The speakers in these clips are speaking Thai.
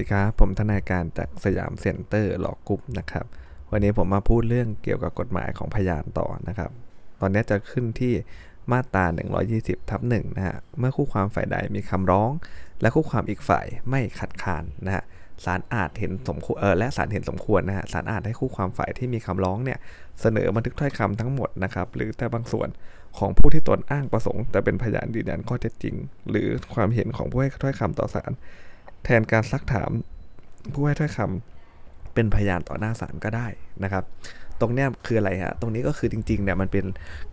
ดีครับ ผมทนายการจาก Siam Center Law Group นะครับ วันนี้ผมมาพูดเรื่องเกี่ยวกับกฎหมายของพยานต่อนะครับ ตอนนี้จะขึ้นที่มาตรา 120 ทับหนึ่งนะฮะ เมื่อคู่ความฝ่ายใดมีคำร้อง และคู่ความอีกฝ่ายไม่คัดค้านนะฮะศาลอาจเห็นสมควรเออและศาลเห็นสมควรนะฮะศาลอาจให้คู่ความฝ่ายที่มีคำร้องเนี่ยเสนอบันทึกถ้อยคำทั้งหมดนะครับหรือแต่บางส่วนของผู้ที่ตนอ้างประสงค์จะเป็นพยานยืนยันข้อเท็จจริง หรือความเห็นของผู้ให้ถ้อยคำต่อศาล แทนการซักถามผู้ให้ถ้อยคำเป็นพยานต่อหน้าศาลก็ได้นะครับ ตรงเนี้ยคืออะไรฮะตรงนี้ก็คือจริงๆเนี่ยมันเป็น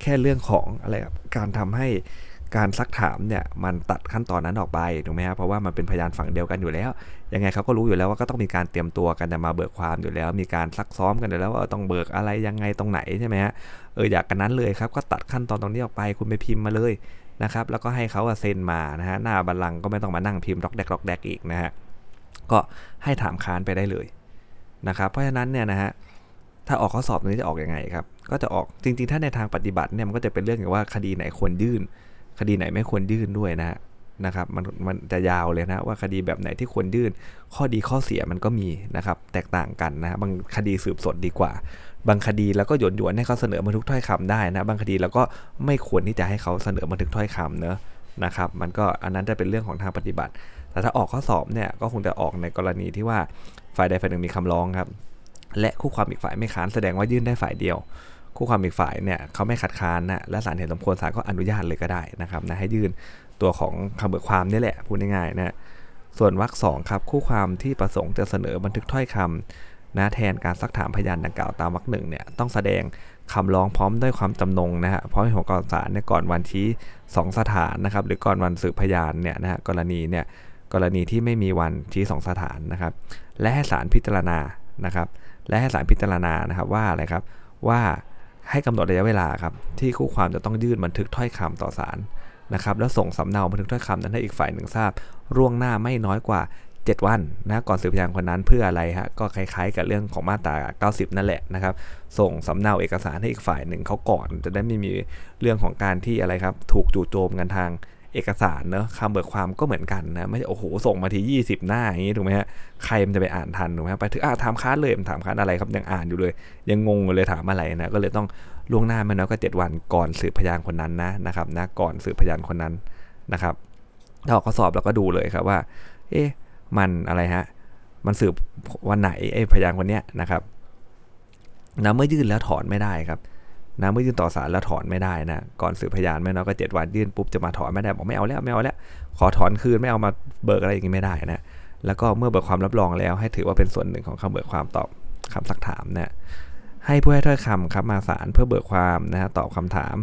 แค่เรื่องของอะไรครับการทำให้การซักถามเนี่ยมันตัดขั้นตอนนั้นออกไปถูกไหมครับเพราะว่ามันเป็นพยานฝั่งเดียวกันอยู่แล้ว ยังไงเขาก็รู้อยู่แล้วว่าก็ต้องมีการเตรียมตัวกันจะมาเบิกความอยู่แล้ว มีการซักซ้อมกันอยู่แล้วว่าต้องเบิกอะไรยังไงตรงไหนใช่ไหมฮะเอออยากกันนั้นเลยครับก็ตัดขั้นตอนตรงนี้ออกไปคุณไปพิมพ์มาเลย นะครับแล้วก็ให้เขาเซ็นมานะฮะหน้าบัลลังก์ก็ไม่ต้องมานั่งพิมพ์ร็อกแดกร็อกแดกอีกนะฮะก็ให้ถามค้านไปได้เลยนะครับเพราะฉะนั้นเนี่ยนะฮะถ้าออกข้อสอบนี้จะออกอยังไงครับ ก็จะออกจริง ๆ ถ้าในทางปฏิบัติเนี่ยมันก็จะเป็นเรื่องอย่างว่าคดีไหนควรยื่น คดีไหนไม่ควรยื่นด้วยนะฮะนะครับมันมันจะยาวเลยนะว่าคดีแบบไหนที่ควรยื่น ข้อดีข้อเสียมันก็มีนะครับ แตกต่างกันนะบางคดีสืบสดดีกว่า บางคดีแล้วก็หยวนหยวนให้เขาเสนอบันทึกถ้อยคำได้นะ บางคดีเราก็ไม่ควรที่จะให้เขาเสนอบันทึกถ้อยคำเนอะนะครับ มันก็อันนั้นจะเป็นเรื่องของทางปฏิบัติ แต่ถ้าออกข้อสอบเนี่ยก็คงจะออกในกรณีที่ว่าฝ่ายใดฝ่ายหนึ่งมีคำร้องครับ และคู่ความอีกฝ่ายไม่ค้านแสดงว่ายื่นได้ฝ่ายเดียว คู่ความอีกฝ่ายเนี่ยเขาไม่ขัดค้านนะและศาลเห็นสมควรศาลก็อนุญาตเลยก็ได้นะครับนะให้ยื่นตัวของคำเบิกความนี่แหละพูดง่ายๆนะส่วนวรรคสองครับคู่ความที่ประสงค์จะเสนอบันทึกถ้อยคำ นะแทนการซักถามพยานดังกล่าวตามวรรคหนึ่งเนี่ยต้องแสดงคำร้องพร้อมด้วยความจำนงนะฮะพร้อมของกรศาลเนี่ยก่อนวันที่2สถานนะครับหรือก่อนวันสืบพยานเนี่ยนะฮะกรณีเนี่ยกรณีที่ไม่มีวันชี้สองสถานนะครับ และให้ศาลพิจารณานะครับ และให้ศาลพิจารณานะครับว่าอะไรครับว่าให้กำหนดระยะเวลาครับที่คู่ความจะต้องยื่นบันทึกถ้อยคำต่อศาลนะครับแล้วส่งสำเนาบันทึกถ้อยคำนั้นให้อีกฝ่ายหนึ่งทราบร่วงหน้าไม่น้อยกว่า 7 วันนะก่อนสืบพยานคนนั้นเพื่ออะไรฮะก็คล้ายๆ กับเรื่องของมาตรา 90 นั่นแหละนะครับ ส่งสำเนาเอกสารให้อีกฝ่ายหนึ่งเขาก่อน จะได้ไม่มีเรื่องของการที่อะไรครับ ถูกจู่โจมกันทางเอกสารเนอะคำเบิกความก็เหมือนกันนะไม่ใช่โอ้โหส่งมาที 20 หน้าอย่างนี้ถูกไหมฮะใครมันจะไปอ่านทันถูกไหมไปถึงอ่าถามค้านเลยถามค้านอะไรครับยังอ่านอยู่เลย ยังงงเลยถามอะไรนะก็เลยต้องล่วงหน้าม่น้อยกว่า7วันก่อนสืบพยานคนนั้นนะนะครับนะก่อนสืบพยานคนนั้นนะครับถ้าออกข้อสอบเราก็ดูเลยครับว่า เอ๊ะ มันอะไรฮะ มันสืบวันไหนไอ้พยานคนเนี้ยนะครับนะเมื่อยื่นแล้วถอนไม่ได้ครับนะเมื่อยื่นต่อศาลแล้วถอนไม่ได้นะก่อนสืบพยานไม่น้อยก็เจ็ดวันยื่นปุ๊บจะมาถอนไม่ได้บอกไม่เอาแล้วไม่เอาแล้วขอถอนคืนไม่เอามาเบิกอะไรอย่างนี้ไม่ได้นะแล้วก็เมื่อเบิกความรับรองแล้ว ให้ถือว่าเป็นส่วนหนึ่งของคำเบิกความตอบคำซักถามนะให้ผู้ให้ถ้อยคำครับมาศาลเพื่อเบิกความนะฮะตอบคำถาม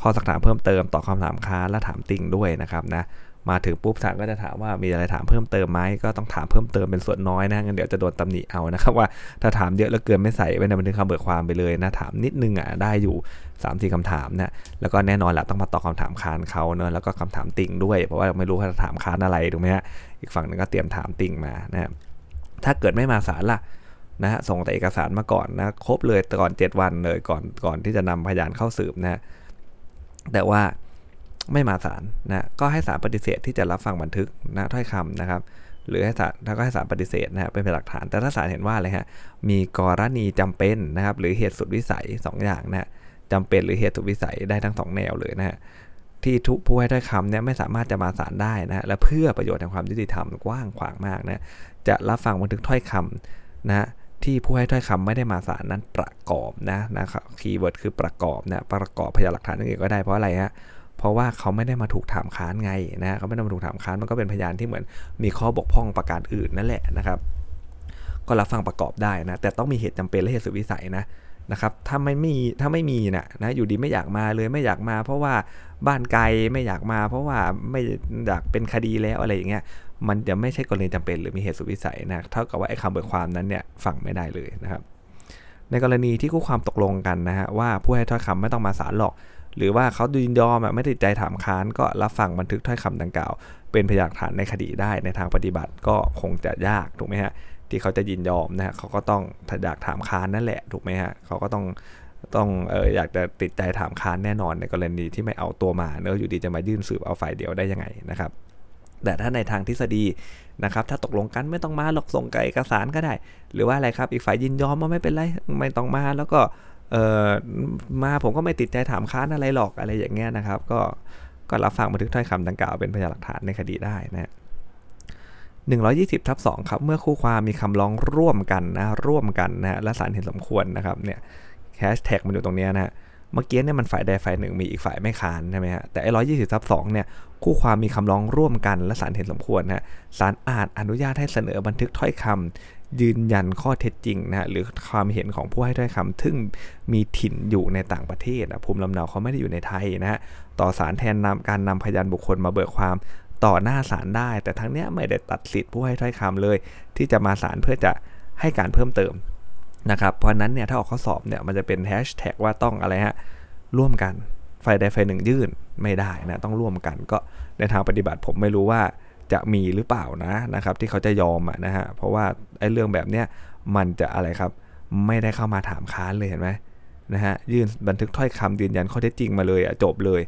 ข้อสักถามเพิ่มเติมตอบคำถามค้านและถามติ่งด้วยนะครับนะ มาถึงปุ๊บศาลก็จะถามว่ามีอะไรถามเพิ่มเติมไหมก็ต้องถามเพิ่มเติมเป็นส่วนน้อยนะงั้นเดี๋ยวจะโดนตำหนิเอานะครับว่าถ้าถามเยอะแล้วเกินไม่ใส่ไว้ในบันทึกคำเบิกความไปเลยนะถามนิดนึงอะได้อยู่3ามสี่คำถามนะแล้วก็แน่นอนแหละต้องมาตอบคาถามค้านเขาเนอะแล้วก็คำถามติ่งด้วยเพราะว่าไม่รู้ว่าจะถามค้านอะไรถูกไหมฮะอีกฝั่งนึงก็เตรียมถามติ่งมานะถ้าเกิดไม่มาศาลล่ะนะฮะส่งแต่เอกสารมาก่อนนะครบเลยก่อน 7 วันเลยก่อนก่อนที่จะนำพยานเข้าสืบนะแต่ว่า ไม่มาศาลนะก็ให้ศาลปฏิเสธที่จะรับฟังบันทึกนะถ้อยคำนะครับ หรือให้ศาลถ้าก็ให้ศาลปฏิเสธนะฮะเป็นหลักฐาน แต่ถ้าศาลเห็นว่าอะไรฮะมีกรณีจำเป็นนะครับ หรือเหตุสุดวิสัย 2 อย่างนะจำเป็นหรือเหตุสุดวิสัยได้ทั้ง 2 แนวเลยนะฮะที่ทุกผู้ให้ถ้อยคำเนี่ยไม่สามารถจะมาศาลได้นะและเพื่อประโยชน์แห่งความยุติธรรมกว้างขวางมากนะจะรับฟังบันทึกถ้อยคำนะที่ผู้ให้ถ้อยคำไม่ได้มาศาลนั้นประกอบนะนะครับ keyword คือประกอบนะประกอบพยานหลักฐานอื่นก็ได้เพราะอะไรฮะ เพราะว่าเขาไม่ได้มาถูกถามค้านไงนะเขาไม่ได้มาถูกถามค้านมันก็เป็นพยานที่เหมือนมีข้อบกพร่องประการอื่นนั่นแหละนะครับ ก็รับฟังประกอบได้นะแต่ต้องมีเหตุจำเป็นและเหตุสุดวิสัยนะนะครับถ้าไม่มีถ้าไม่มีนะนะอยู่ดีไม่อยากมาเลยไม่อยากมา เพราะว่าบ้านไกลไม่อยากมา เพราะว่าไม่อยากเป็นคดีแล้วอะไรอย่างเงี้ยมันจะไม่ใช่กรณีจำเป็นหรือมีเหตุสุดวิสัยนะเท่ากับว่าไอ้คำเบิกความนั้นเนี่ยฟังไม่ได้เลยนะครับ ในกรณีที่คู่ความตกลงกันนะฮะว่าผู้ให้ถ้อยคำไม่ต้องมาศาลหรอก หรือว่าเขาดูยินยอมไม่ติดใจถามค้านก็รับฟังบันทึกถ้อยคำดังกล่าว เป็นพยานฐานในคดีได้ในทางปฏิบัติก็คงจะยากถูกไหมฮะที่เขาจะยินยอมนะฮะเขาก็ต้องอยากถามค้านนั่นแหละถูกไหมฮะเขาก็ต้องต้องเอออยากจะติดใจถามค้านแน่นอนในกรณีที่ไม่เอาตัวมาเนอะอยู่ดีจะมายื่นสืบเอาฝ่ายเดียวได้ยังไงนะครับแต่ถ้าในทางทฤษฎีนะครับถ้าตกลงกันไม่ต้องมาหรอกส่งกับเอกสารก็ได้ หรือว่าอะไรครับอีกฝ่ายยินยอมมาไม่เป็นไรไม่ต้องมาแล้วก็ เออมาผมก็ไม่ติดใจถามค้านอะไรหรอกอะไรอย่างเงี้ยนะครับ ก็ก็รับฟังบันทึกถ้อยคำดังกล่าวเป็นพยานหลักฐานในคดีได้นะ120ทับ2ครับ เมื่อคู่ความมีคำร้องร่วมกันนะ ร่วมกันนะและศาลเห็นสมควรนะครับเนี่ยแฮชแท็กมันอยู่ตรงนี้นะฮะเมื่อกี้เนี่ยมันฝ่ายใดฝ่ายหนึ่งมีอีกฝ่ายไม่ค้านใช่ไหมฮะแต่ไอ้ร้อยยี่สิบทับสองเนี่ยคู่ความมีคำร้องร่วมกันและศาลเห็นสมควรนะศาลอาจอนุญาตให้เสนอบันทึกถ้อยคำ ยืนยันข้อเท็จจริงนะหรือความเห็นของผู้ให้ถ้อยคำซึ่งมีถิ่นอยู่ในต่างประเทศนะภูมิลำเนาเขาไม่ได้อยู่ในไทยนะฮะต่อศาลแทนนำการนำพยานบุคคลมาเบิกความต่อหน้าศาลได้ แต่ทั้งนี้ไม่ได้ตัดสิทธิ์ผู้ให้ถ้อยคำเลย ที่จะมาศาลเพื่อจะให้การเพิ่มเติมนะครับเพราะนั้นเนี่ยถ้าออกข้อสอบเนี่ยมันจะเป็นแฮชแท็กว่าต้องอะไรฮะร่วมกันฝ่ายใดฝ่ายหนึ่งยื่นไม่ได้นะต้องร่วมกันก็ในทางปฏิบัติผมไม่รู้ว่า จะมีหรือเปล่านะนะครับ ที่เขาจะยอมนะฮะเพราะว่าไอ้เรื่องแบบเนี้ยมันจะอะไรครับ ไม่ได้เข้ามาถามค้านเลยเห็นไหมนะฮะยื่นบันทึกถ้อยคำยืนยันข้อเท็จจริงมาเลยอะจบเลย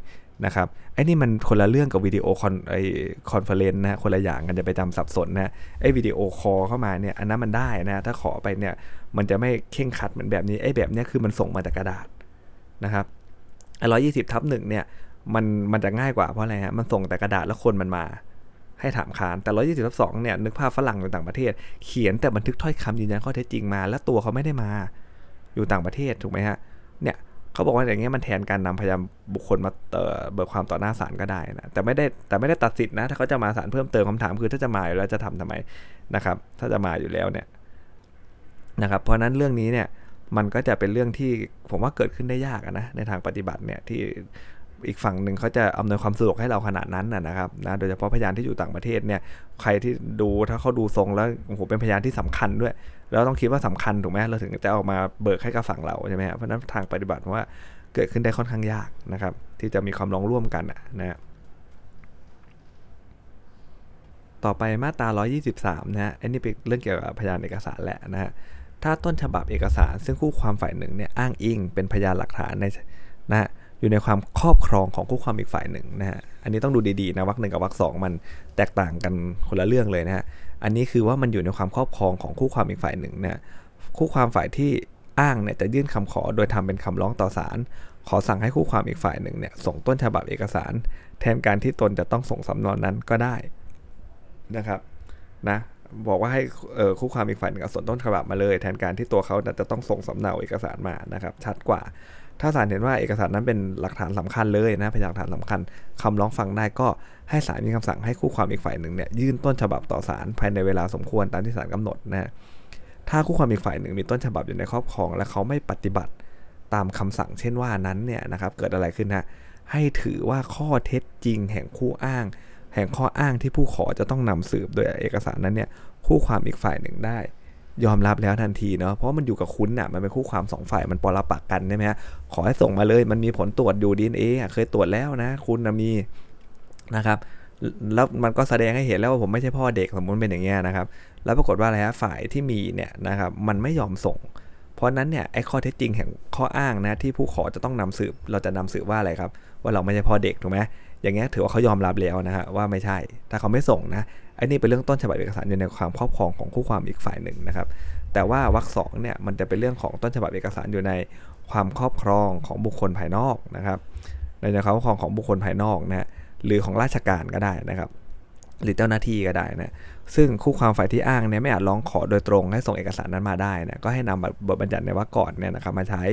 นะครับไอ้นี่มันคนละเรื่องกับ video con ไอ conference นะคนละอย่างกันจะไปจำสับสนนะไอ้ video call เข้ามาเนี่ยอันนั้นมันได้นะถ้าขอไปเนี่ยมันจะไม่เคร่งครัดเหมือนแบบนี้ไอ้แบบเนี้ยคือมันส่งมาจากกระดาษนะครับไอ้ร้อยยี่สิบทับหนึ่งเนี่ยมันมันจะง่ายกว่าเพราะอะไรฮะมันส่งแต่กระดาษแล้วคนมันมา ให้ถามค้าน แต่ร้อยยี่สิบทับสองเนี่ยนึกภาพฝรั่งอยู่ต่างประเทศ เขียนแต่บันทึกถ้อยคำยืนยันข้อเท็จจริงมา แล้วตัวเขาไม่ได้มาอยู่ต่างประเทศถูกไหมฮะเนี่ยเขาบอกว่าอย่างเงี้ยมันแทนการนำพยานบุคคลมาเบิกความต่อหน้าศาลก็ได้นะแต่ไม่ได้แต่ไม่ได้ตัดสิทธินะถ้าเขาจะมาศาลเพิ่มเติมคำถามคือถ้าจะมาอยู่แล้วจะทำทำไมนะครับ ถ้าจะมาอยู่แล้วเนี่ยนะครับเพราะนั้นเรื่องนี้เนี่ยมันก็จะเป็นเรื่องที่ผมว่าเกิดขึ้นได้ยากนะในทางปฏิบัติเนี่ยที่ อีกฝั่งหนึ่งเขาจะอำนวยความสะดวกให้เราขนาดนั้นนะครับนะโดยเฉพาะพยานที่อยู่ต่างประเทศเนี่ยใครที่ดูถ้าเขาดูทรงแล้วโอ้โหเป็นพยานที่สำคัญด้วยเราต้องคิดว่าสำคัญถูกไหมเราถึงจะออกมาเบิกให้กับฝั่งเราใช่ไหมเพราะนั้นทางปฏิบัติว่าเกิดขึ้นได้ค่อนข้างยากนะครับ ที่จะมีความร้องร่วมกันนะต่อไปมาตรา 123 นะฮะอันนี้เป็นเรื่องเกี่ยวกับพยานเอกสารแหละนะฮะถ้าต้นฉบับเอกสารซึ่งคู่ความฝ่ายหนึ่งเนี่ยอ้างอิงเป็นพยานหลักฐานในนะฮะ อยู่ในความครอบครองของคู่ความอีกฝ่ายหนึ่งนะฮะ อันนี้ต้องดูดีๆนะวรรคหนึ่งกับวรรคสองมันแตกต่างกันคนละเรื่องเลยนะฮะ อันนี้คือว่ามันอยู่ในความครอบครองของคู่ความอีกฝ่ายหนึ่งนะคู่ความฝ่ายที่อ้างเนี่ยจะยื่นคำขอโดยทำเป็นคำร้องต่อศาล ขอสั่งให้คู่ความอีกฝ่ายหนึ่งเนี่ยส่งต้นฉบับเอกสาร แทนการที่ตนจะต้องส่งสำนวนนั้นก็ได้นะครับนะ บอกว่าให้คู่ความอีกฝ่ายหนึ่งส่งต้นฉบับมาเลย แทนการที่ตัวเขาจะต้องส่งสำเนาเอกสารมานะครับ ชัดกว่า ถ้าศาลเห็นว่าเอกสารนั้นเป็นหลักฐานสำคัญเลยนะเป็นหลักฐานสำคัญคำร้องฟังได้ก็ให้ศาลมีคำสั่งให้คู่ความอีกฝ่ายหนึ่งเนี่ยยื่นต้นฉบับต่อศาลภายในเวลาสมควรตามที่ศาลกำหนดนะถ้าคู่ความอีกฝ่ายหนึ่งมีต้นฉบับอยู่ในครอบครอง และเขาไม่ปฏิบัติตามคำสั่งเช่นว่านั้นเนี่ยนะครับเกิดอะไรขึ้นนะให้ถือว่าข้อเท็จจริงแห่งคู่อ้าง แห่งข้ออ้างที่ผู้ขอจะต้องนำสืบโดยเอกสารนั้นเนี่ยคู่ความอีกฝ่ายหนึ่งได้ ยอมรับแล้วทันทีเนาะเพราะมันอยู่กับคุณน่ะมันเป็นคู่ความสองฝ่ายมันปรปักกันใช่ไหมฮะขอให้ส่งมาเลยมันมีผลตรวจอยู่ดีเอเคยตรวจแล้วนะ คุณนะมีนะครับแล้วมันก็แสดงให้เห็นแล้วว่าผมไม่ใช่พ่อเด็กสมมติเป็นอย่างเงี้ยนะครับ แล้วปรากฏว่าอะไรฮะฝ่ายที่มีเนี่ยนะครับมันไม่ยอมส่ง เพราะนั้นเนี่ยไอ้ข้อเท็จจริงแห่งข้ออ้างนะที่ผู้ขอจะต้องนำสืบเราจะนำสืบว่าอะไรครับ ว่าเราไม่ใช่พ่อเด็กถูกไหม อย่างเงี้ยถือว่าเขายอมรับแล้วนะฮะว่าไม่ใช่ ถ้าเขาไม่ส่งนะไอ้นี่เป็นเรื่องต้นฉบับเอกสารอยู่ในความครอบครองของคู่ความอีกฝ่ายหนึ่งนะครับ แต่ว่าวรรคสองเนี่ยมันจะเป็นเรื่องของต้นฉบับเอกสารอยู่ในความครอบครองของบุคคลภายนอกนะครับในความครอบครองของบุคคลภายนอกนะหรือของราชการก็ได้นะครับหรือเจ้าหน้าที่ก็ได้นะซึ่งคู่ความฝ่ายที่อ้างเนี่ยไม่อาจร้องขอโดยตรงให้ส่งเอกสารนั้นมาได้นะก็ให้นำบทบัญญัติในวรรคก่อนเนี่ยนะครับมาใช้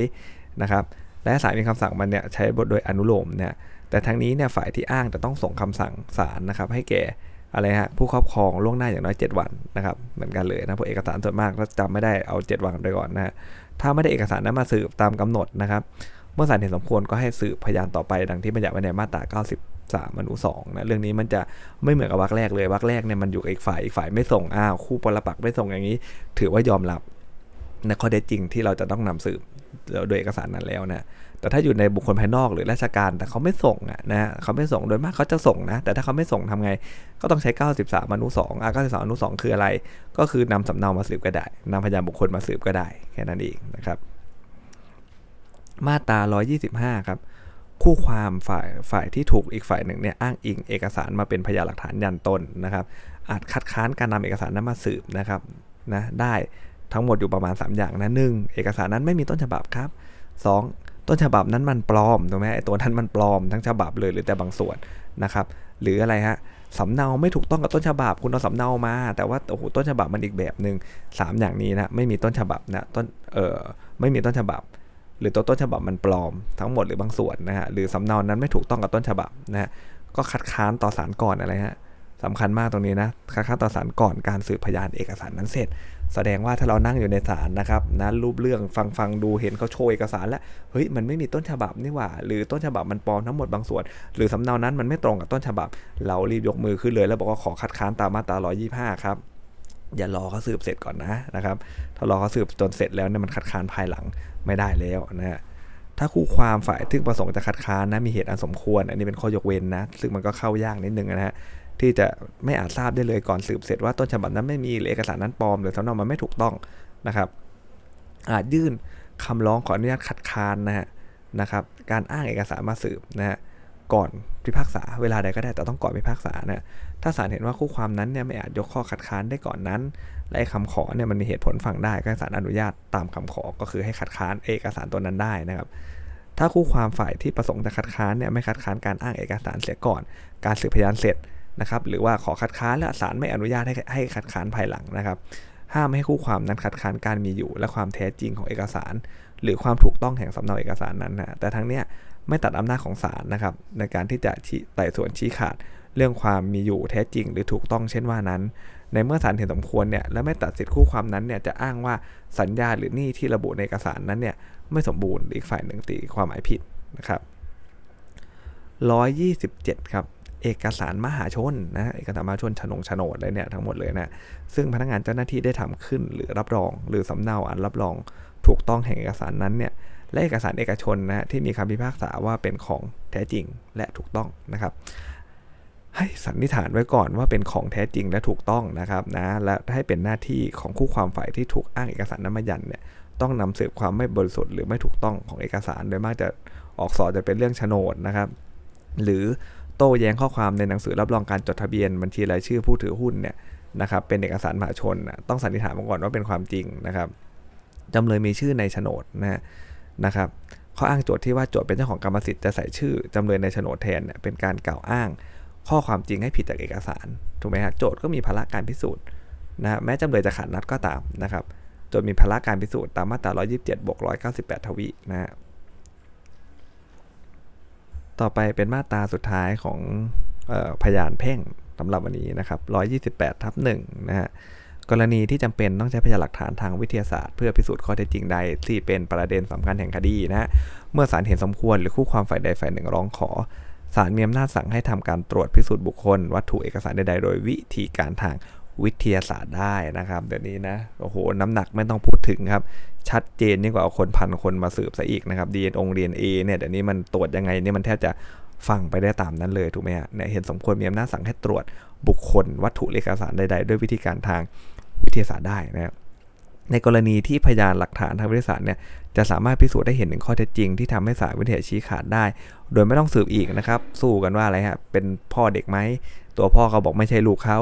นะครับและศาลมีคำสั่งมันเนี่ยใช้บทโดยอนุโลมเนี่ย แต่ทั้งนี้เนี่ยฝ่ายที่อ้างจะต้องส่งคำสั่งศาลนะครับให้แก่อะไรฮะผู้ครอบครองล่วงหน้าอย่างน้อย 7 วันนะครับเหมือนกันเลยนะพวกเอกสารส่วนมากถ้าจำไม่ได้เอา 7 วันไปก่อนนะฮะถ้าไม่ได้เอกสารนั้นมาสืบตามกำหนดนะครับ เมื่อศาลเห็นสมควรก็ให้สืบพยานต่อไป ดังที่บัญญัติไว้ในมาตรา90สามนุสองนะเรื่องนี้มันจะไม่เหมือนกับวรรคแรกเลยวรรคแรกเนี่ยมันอยู่กับอีกฝ่ายอีกฝ่ายไม่ส่งอ้าวคู่ปรปักไม่ส่งอย่างนี้ ถือว่ายอมรับในข้อเท็จจริงที่เราจะต้องนำสืบโดยเอกสารนั้นแล้วนะ แต่ถ้าอยู่ในบุคคลภายนอกหรือราชการแต่เขาไม่ส่งอะนะเขาไม่ส่งโดยมากเขาจะส่งนะ แต่ถ้าเขาไม่ส่งทำไง ก็ต้องใช้ 93 อนุ2อะ93 อนุ 2 คืออะไร ก็คือนำสำเนามาสืบก็ได้นำพยานบุคคลมาสืบก็ได้แค่นั้นเองนะครับ มาตรา 125 ครับคู่ความฝ่ายฝ่ายที่ถูกอีกฝ่ายหนึ่งเนี่ยอ้างอิงเอกสารมาเป็นพยานหลักฐานยันตนนะครับ อาจคัดค้านการนำเอกสารนั้นมาสืบนะครับนะได้ทั้งหมดอยู่ประมาณ 3 อย่างนะหนึ่งเอกสารนั้นไม่มีต้นฉบับครับ 2. ต้นฉบับนั้นมันปลอมถูกไหมไอตัวนั้นมันปลอมทั้งฉบับเลยหรือแต่บางส่วนนะครับ หรืออะไรฮะสำเนาไม่ถูกต้องกับต้นฉบับ คุณเอาสำเนามา แต่ว่าโอ้โหต้นฉบับมันอีกแบบหนึ่งสามอย่างนี้นะไม่มีต้นฉบับนะต้นเออไม่มีต้นฉบับ หรือตัวต้นฉบับมันปลอมทั้งหมดหรือบางส่วนนะฮะหรือสำเนานั้นไม่ถูกต้องกับต้นฉบับนะฮะก็คัดค้านต่อศาลก่อนอะไรฮะ สำคัญมากตรงนี้นะคัดค้าต่อศาลก่อนการสืบพยานเอกสารนั้นเสร็จ แสดงว่าถ้าเรานั่งอยู่ในศาลนะครับนะรูปเรื่องฟังฟังดูเห็นเขาโชว์เอกสารแล้วเฮ้ยมันไม่มีต้นฉบับนี่หว่า หรือต้นฉบับมันปลอมทั้งหมดบางส่วน หรือสำเนานั้นมันไม่ตรงกับต้นฉบับ เรารีบยกมือขึ้นเลย แล้วบอกว่าขอคัดค้านตามมาตรา 125 ครับอย่ารอเขาสืบเสร็จก่อนนะนะครับ ถ้ารอเขาสืบจนเสร็จแล้วเนี่ยมันคัดค้านภายหลังไม่ได้แล้วนะฮะถ้าคู่ความฝ่ายที่ประสงค์จะคัดค้านนะมีเหตุอันสมควร อันนี้เป็นข้อยกเว้นนะ ซึ่งมันก็เข้ายากนิดนึงนะฮะ ที่จะไม่อาจทราบได้เลยก่อนสืบเสร็จว่าต้นฉบับนั้นไม่มีหรือเอกสารนั้นปลอมหรือสำเนามันไม่ถูกต้องนะครับ อาจยื่นคำร้องขออนุญาตคัดค้านนะฮะนะครับ การอ้างเอกสารมาสืบนะฮะก่อนพิพากษาเวลาใดก็ได้แต่ต้องก่อนพิพากษานะถ้าศาลเห็นว่าคู่ความนั้นเนี่ยไม่อาจยกข้อคัดค้านได้ก่อนนั้น และคำขอเนี่ยมันมีเหตุผลฟังได้ก็ศาลอนุญาตตามคำขอก็คือให้คัดค้านเอกสารตัวนั้นได้นะครับ ถ้าคู่ความฝ่ายที่ประสงค์จะคัดค้านเนี่ยไม่คัดค้านการอ้างเอกสารเสียก่อน การสืบพยานเสร็จ นะครับหรือว่าขอคัดค้านและศาลไม่อนุญาตให้ให้คัดค้านภายหลังนะครับห้ามให้คู่ความนั้นคัดค้านการมีอยู่ และความแท้จริงของเอกสาร หรือความถูกต้องแห่งสำเนาเอกสารนั้นนะแต่ทั้งเนี้ยไม่ตัดอำนาจของศาลนะครับในการที่จะไต่สวนชี้ขาด เรื่องความมีอยู่แท้จริง หรือถูกต้องเช่นว่านั้น ในเมื่อศาลเห็นสมควรเนี่ยและไม่ตัดสิทธิคู่ความนั้นเนี่ยจะอ้างว่าสัญญาหรือหนี้ที่ระบุในเอกสารนั้นเนี่ยไม่สมบูรณ์อีกฝ่ายหนึ่งตีความหมายผิดนะครับ127 ครับ เอกสารมหาชนนะเอกสารมหาชนฉนงโฉนดอะไรเนี่ยทั้งหมดเลยนะซึ่งพนักงานเจ้าหน้าที่ได้ทำขึ้นหรือรับรอง หรือสำเนาอันรับรองถูกต้องแห่งเอกสารนั้นเนี่ยและเอกสารเอกชนนะที่มีคำพิพากษาว่าเป็นของแท้จริงและถูกต้องนะครับ ให้สันนิษฐานไว้ก่อนว่าเป็นของแท้จริงและถูกต้องนะครับนะและให้เป็นหน้าที่ของคู่ความฝ่ายที่ถูกอ้างเอกสารนั้นมายันเนี่ยต้องนำสืบความไม่บริสุทธิ์หรือไม่ถูกต้องของเอกสารโดยมากจะออกสอจะเป็นเรื่องโฉนดนะครับ หรือ โต้แย้งข้อความในหนังสือรับรองการจดทะเบียนบัญชีรายชื่อผู้ถือหุ้นเนี่ยนะครับเป็นเอกสารมหาชน ต้องสันนิษฐานมาก่อนว่าเป็นความจริงนะครับจำเลยมีชื่อในโฉนดนะนะครับข้ออ้างโจทย์ที่ว่าโจทย์เป็นเจ้าของกรรมสิทธิ์จะใส่ชื่อจำเลยในโฉนดแทนเนี่ยเป็นการกล่าวอ้าง ข้อความจริงให้ผิดจากเอกสารถูกไหมฮะโจทย์ก็มีภาระการพิสูจน์นะแม้จำเลยจะขาดนัดก็ตามนะครับโจทย์มีภาระการพิสูจน์ตามมาตรา 127บวก198 ทวีนะฮะ ต่อไปเป็นมาตราสุดท้ายของออพยานเพ่งสำหรับวันนี้นะครับ 128ทับ1นะฮะกรณีที่จำเป็นต้องใช้พยานหลักฐานทางวิทยาศาสตร์เพื่อพิสูจน์ข้อเท็จจริงใด ที่เป็นประเด็นสำคัญแห่งคดีนะฮะเมื่อศาลเห็นสมควรหรือคู่ความฝ่ายใดฝ่ายหนึ่งร้องขอศาลมีอำนาจสั่งให้ทำการตรวจพิสูจน์บุคคล วัตถุเอกสารใดๆโดยวิธีการทาง วิทยาศาสตร์ได้นะครับ เดี๋ยวนี้นะโอ้โหน้ำหนักไม่ต้องพูดถึงครับ ชัดเจนยิ่งกว่าเอาคนพันคนมาสืบซะอีกนะครับ DNA อง DNA เอเนี่ยเดี๋ยวนี้มันตรวจยังไงเนี่ยมันแทบจะฟังไปได้ตามนั้นเลยถูกไหมฮะเนี่ยเห็นสมควรมีอำนาจสั่งให้ตรวจบุคคล วัตถุเอกสารใด ๆ ด้วยวิธีการทางวิทยาศาสตร์ได้นะครับในกรณีที่พยานหลักฐานทางวิทยาศาสตร์เนี่ยจะสามารถพิสูจน์ได้เห็นถึงข้อเท็จจริงที่ทำให้สารวิทยาชี้ขาดได้ โดยไม่ต้องสืบอีกนะครับ สู้กันว่าอะไรฮะเป็นพ่อเด็กไหมตัวพ่อเขาบอกไม่ใช่ลูกเขา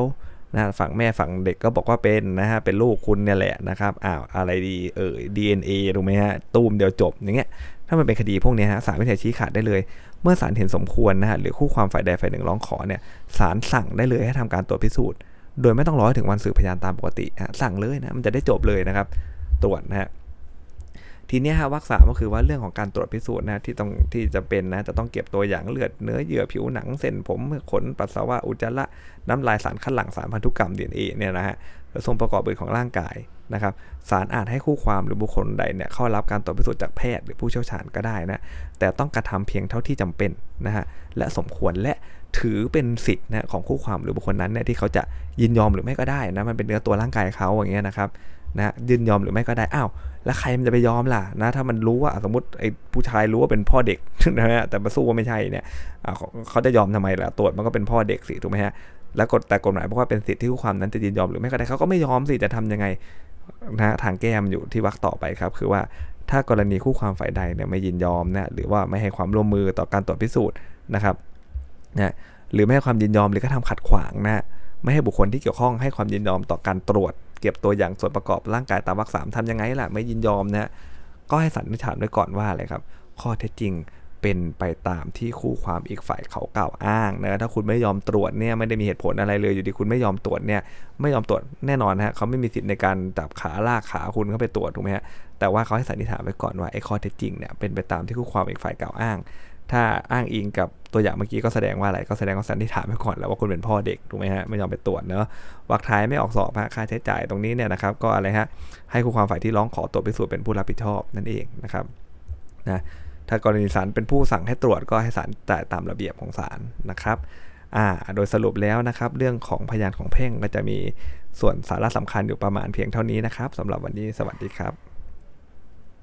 นะฝั่งแม่ฝั่งเด็กก็บอกว่าเป็นนะฮะเป็นลูกคุณเนี่ยแหละนะครับอ้าวอะไรดีเออ DNA ถูกไหมฮะตูมเดียวจบอย่างเงี้ยถ้ามันเป็นคดีพวกนี้ฮะศาลวิทยาชี้ขาดได้เลย เมื่อศาลเห็นสมควรนะฮะหรือคู่ความฝ่ายใดฝ่ายหนึ่งร้องขอเนี่ยศาลสั่งได้เลยให้ทำการตรวจพิสูจน์ โดยไม่ต้องรอถึงวันสืบพยานตามปกติฮะสั่งเลยนะมันจะได้จบเลยนะครับ ตรวจนะฮะ ทีนี้ฮะวรรคสามก็คือว่าเรื่องของการตรวจพิสูจน์นะที่ต้องที่จะเป็นนะจะต้องเก็บตัวอย่างเลือดเนื้อเยื่อผิวหนังเส้นผมขนปัสสาวะอุจจาระน้ำลายสารคัดหลั่งสารพันธุกรรม DNA เอเนี่ยนะฮะส่วนประกอบอื่นของร่างกายนะครับสารอาจให้คู่ความหรือบุคคลใดเนี่ยเข้ารับการตรวจพิสูจน์จากแพทย์หรือผู้เชี่ยวชาญก็ได้นะแต่ต้องกระทำเพียงเท่าที่จำเป็นนะฮะและสมควรและถือเป็นสิทธิ์นะของคู่ความหรือบุคคลนั้นเนี่ยที่เขาจะยินยอมหรือไม่ก็ได้นะมันเป็นเนื้อตัวร่างกายเขาอย่างเงี้ยนะครับ นะยินยอมหรือไม่ก็ได้อ้าวแล้วใครมันจะไปยอมล่ะนะถ้ามันรู้ว่าสมมติไอ้ผู้ชายรู้ว่าเป็นพ่อเด็กนะฮะแต่มาสู้ว่าไม่ใช่เนี่ยเขาจะยอมทำไมล่ะตรวจมันก็เป็นพ่อเด็กสิถูกไหมฮะแล้วกฎแต่กฎหมายบอกว่าเป็นสิทธิคู่ความนั้นจะยินยอมหรือไม่ก็ได้เขาก็ไม่ยอมสิจะทํำยังไงนะทางแก้มอยู่ที่วรรคต่อไปครับ คือว่าถ้ากรณีคู่ความฝ่ายใดเนี่ยไม่ยินยอมนะหรือว่าไม่ให้ความร่วมมือต่อการตรวจพิสูจน์นะครับนะหรือไม่ให้ความยินยอมหรือก็ทำขัดขวางนะไม่ให้บุคคลที่เกี่ยวข้องให้ความยินยอมต่อการตรวจ เก็บตัวอย่างส่วนประกอบร่างกายตามวรรคสามทำยังไงล่ะไม่ยินยอมนะก็ให้สันนิษฐานไว้ก่อนว่าอะไรครับ ข้อเท็จจริงเป็นไปตามที่คู่ความอีกฝ่ายเขากล่าวอ้างนะถ้าคุณไม่ยอมตรวจเนี่ยไม่ได้มีเหตุผลอะไรเลยอยู่ดีคุณไม่ยอมตรวจเนี่ยไม่ยอมตรวจแน่นอนฮะเขาไม่มีสิทธิ์ในการจับขาลากขาคุณเข้าไปตรวจถูกไหมฮะแต่ว่าเขาให้สันนิษฐานไว้ก่อนว่าไอ้ข้อเท็จจริงเนี่ยเป็นไปตามที่คู่ความอีกฝ่ายกล่าวอ้าง ถ้าอ้างอิงกับตัวอย่างเมื่อกี้ก็แสดงว่าอะไรก็แสดงว่าสันนิษฐานไว้ก่อนแล้วว่าคุณเป็นพ่อเด็กถูกไหมฮะไม่ยอมไปตรวจเนาะวักท้ายไม่ออกสอบฮะค่าใช้จ่ายตรงนี้เนี่ยนะครับก็อะไรฮะให้คู่ความฝ่ายที่ร้องขอตรวจพิสูจน์เป็นผู้รับผิดชอบนั่นเองนะครับนะถ้ากรณีศาลเป็นผู้สั่งให้ตรวจก็ให้ศาลจ่ายตามระเบียบของศาลนะครับอ่าโดยสรุปแล้วนะครับ เรื่องของพยานของเพ่งก็จะมีส่วนสาระสำคัญอยู่ประมาณเพียงเท่านี้นะครับสำหรับวันนี้สวัสดีครับ